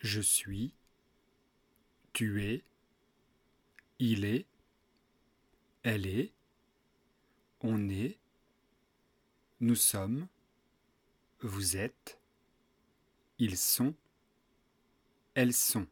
Je suis, tu es, il est, elle est, on est, nous sommes, vous êtes, ils sont, elles sont.